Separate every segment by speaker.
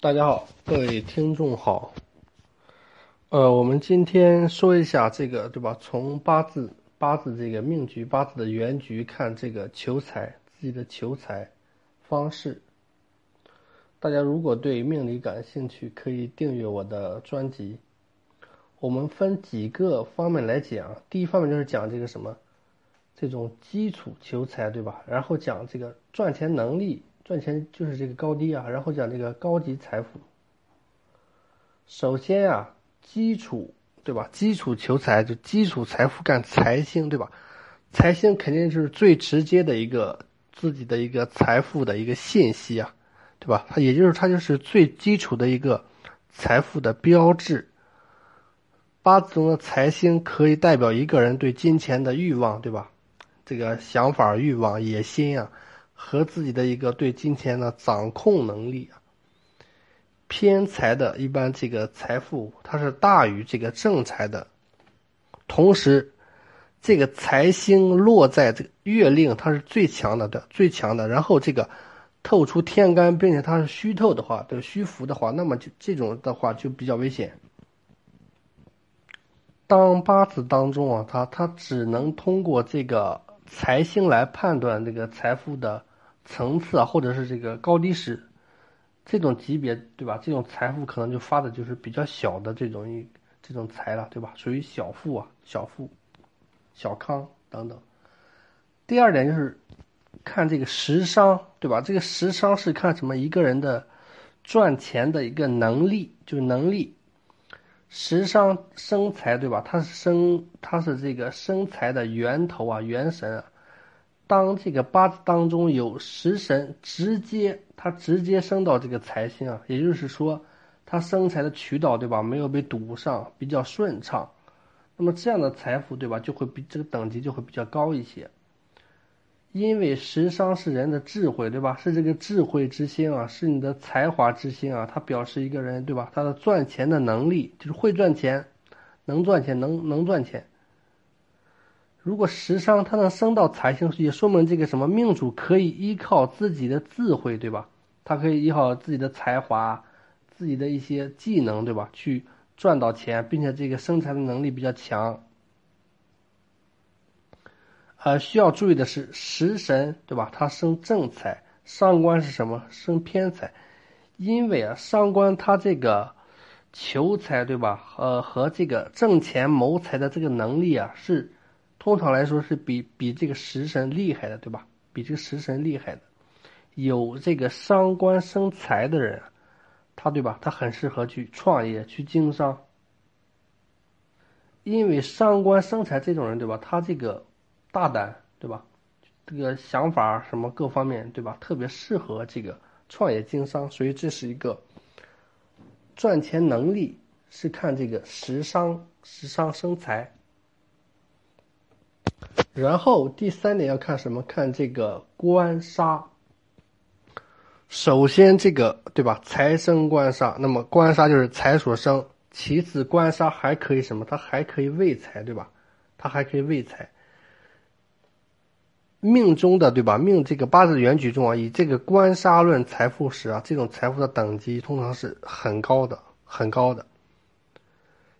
Speaker 1: 大家好，各位听众好。呃，我们今天说一下这个，对吧？从八字八字这个命局八字的原局看这个求财自己的求财方式。大家如果对命理感兴趣，可以订阅我的专辑。我们分几个方面来讲，第一方面就是讲这个什么，这种基础求财，对吧？然后讲这个赚钱能力。赚钱就是这个高低啊，然后讲这个高级财富。首先啊，基础对吧？基础求财就基础财富干财星对吧？财星肯定就是最直接的一个自己的一个财富的一个信息啊，对吧？它也就是它就是最基础的一个财富的标志。八字中的财星可以代表一个人对金钱的欲望，对吧？这个想法、欲望、野心啊。和自己的一个对金钱的掌控能力啊，偏财的一般这个财富它是大于这个正财的，同时，这个财星落在这个月令，它是最强的的最强的。然后这个透出天干，并且它是虚透的话，对虚浮的话，那么就这种的话就比较危险。当八字当中啊，它它只能通过这个财星来判断这个财富的。层次啊，或者是这个高低时，这种级别对吧？这种财富可能就发的就是比较小的这种一这种财了，对吧？属于小富啊，小富、小康等等。第二点就是看这个食伤，对吧？这个食伤是看什么？一个人的赚钱的一个能力，就是能力。食伤生财，对吧？它是生，它是这个生财的源头啊，元神啊。当这个八字当中有食神直接，他直接升到这个财星啊，也就是说，他生财的渠道对吧，没有被堵上，比较顺畅。那么这样的财富对吧，就会比这个等级就会比较高一些。因为食伤是人的智慧对吧，是这个智慧之星啊，是你的才华之星啊，它表示一个人对吧，他的赚钱的能力就是会赚钱，能赚钱，能能赚钱。如果食伤它能升到财星，也说明这个什么命主可以依靠自己的智慧，对吧？他可以依靠自己的才华、自己的一些技能，对吧？去赚到钱，并且这个生财的能力比较强。呃，需要注意的是食神，对吧？它生正财，伤官是什么？生偏财。因为啊，伤官他这个求财，对吧？呃，和这个挣钱谋财的这个能力啊，是。通常来说是比比这个食神厉害的，对吧？比这个食神厉害的，有这个伤官生财的人，他对吧？他很适合去创业、去经商，因为伤官生财这种人，对吧？他这个大胆，对吧？这个想法什么各方面，对吧？特别适合这个创业经商，所以这是一个赚钱能力是看这个食伤食伤生财。然后第三点要看什么？看这个官杀。首先这个对吧？财生官杀，那么官杀就是财所生。其次官杀还可以什么？它还可以为财，对吧？它还可以为财。命中的对吧？命这个八字原局中啊，以这个官杀论财富时啊，这种财富的等级通常是很高的，很高的。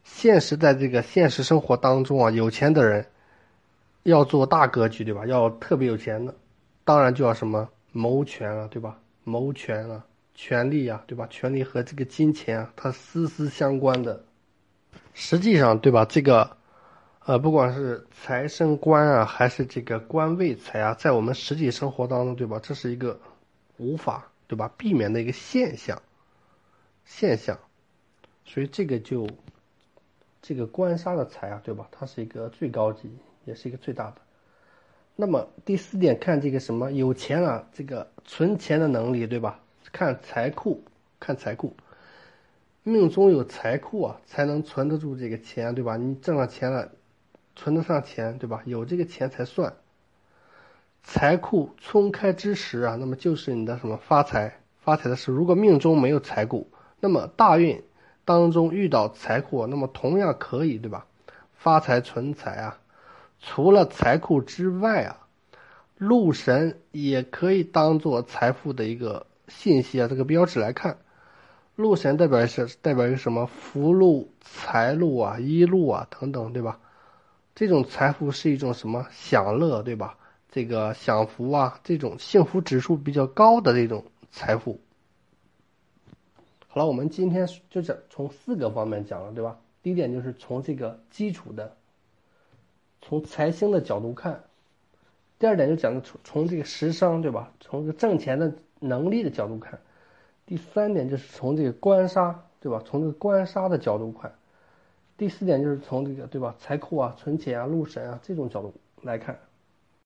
Speaker 1: 现实在这个现实生活当中啊，有钱的人。要做大格局，对吧？要特别有钱的，当然就要什么谋权了，对吧？谋权啊，权力啊，对吧？权力和这个金钱啊，它丝丝相关的。实际上，对吧？这个，呃，不管是财生官啊，还是这个官位财啊，在我们实际生活当中，对吧？这是一个无法，对吧？避免的一个现象，现象。所以这个就，这个官杀的财啊，对吧？它是一个最高级。也是一个最大的。那么第四点，看这个什么有钱了，这个存钱的能力，对吧？看财库，看财库，命中有财库啊，才能存得住这个钱，对吧？你挣了钱了，存得上钱，对吧？有这个钱才算。财库冲开之时啊，那么就是你的什么发财，发财的时候，如果命中没有财库，那么大运当中遇到财库，那么同样可以，对吧？发财存财啊。除了财库之外啊，禄神也可以当做财富的一个信息啊，这个标志来看。禄神代表是代表一个什么福禄、财禄啊、衣禄啊等等，对吧？这种财富是一种什么享乐，对吧？这个享福啊，这种幸福指数比较高的这种财富。好了，我们今天就是从四个方面讲了，对吧？第一点就是从这个基础的，从财星的角度看；第二点就讲的从从这个食伤，对吧？从这个挣钱的能力的角度看；第三点就是从这个官杀，对吧？从这个官杀的角度看。第四点就是从这个对吧财库啊、存钱啊、禄神啊这种角度来看。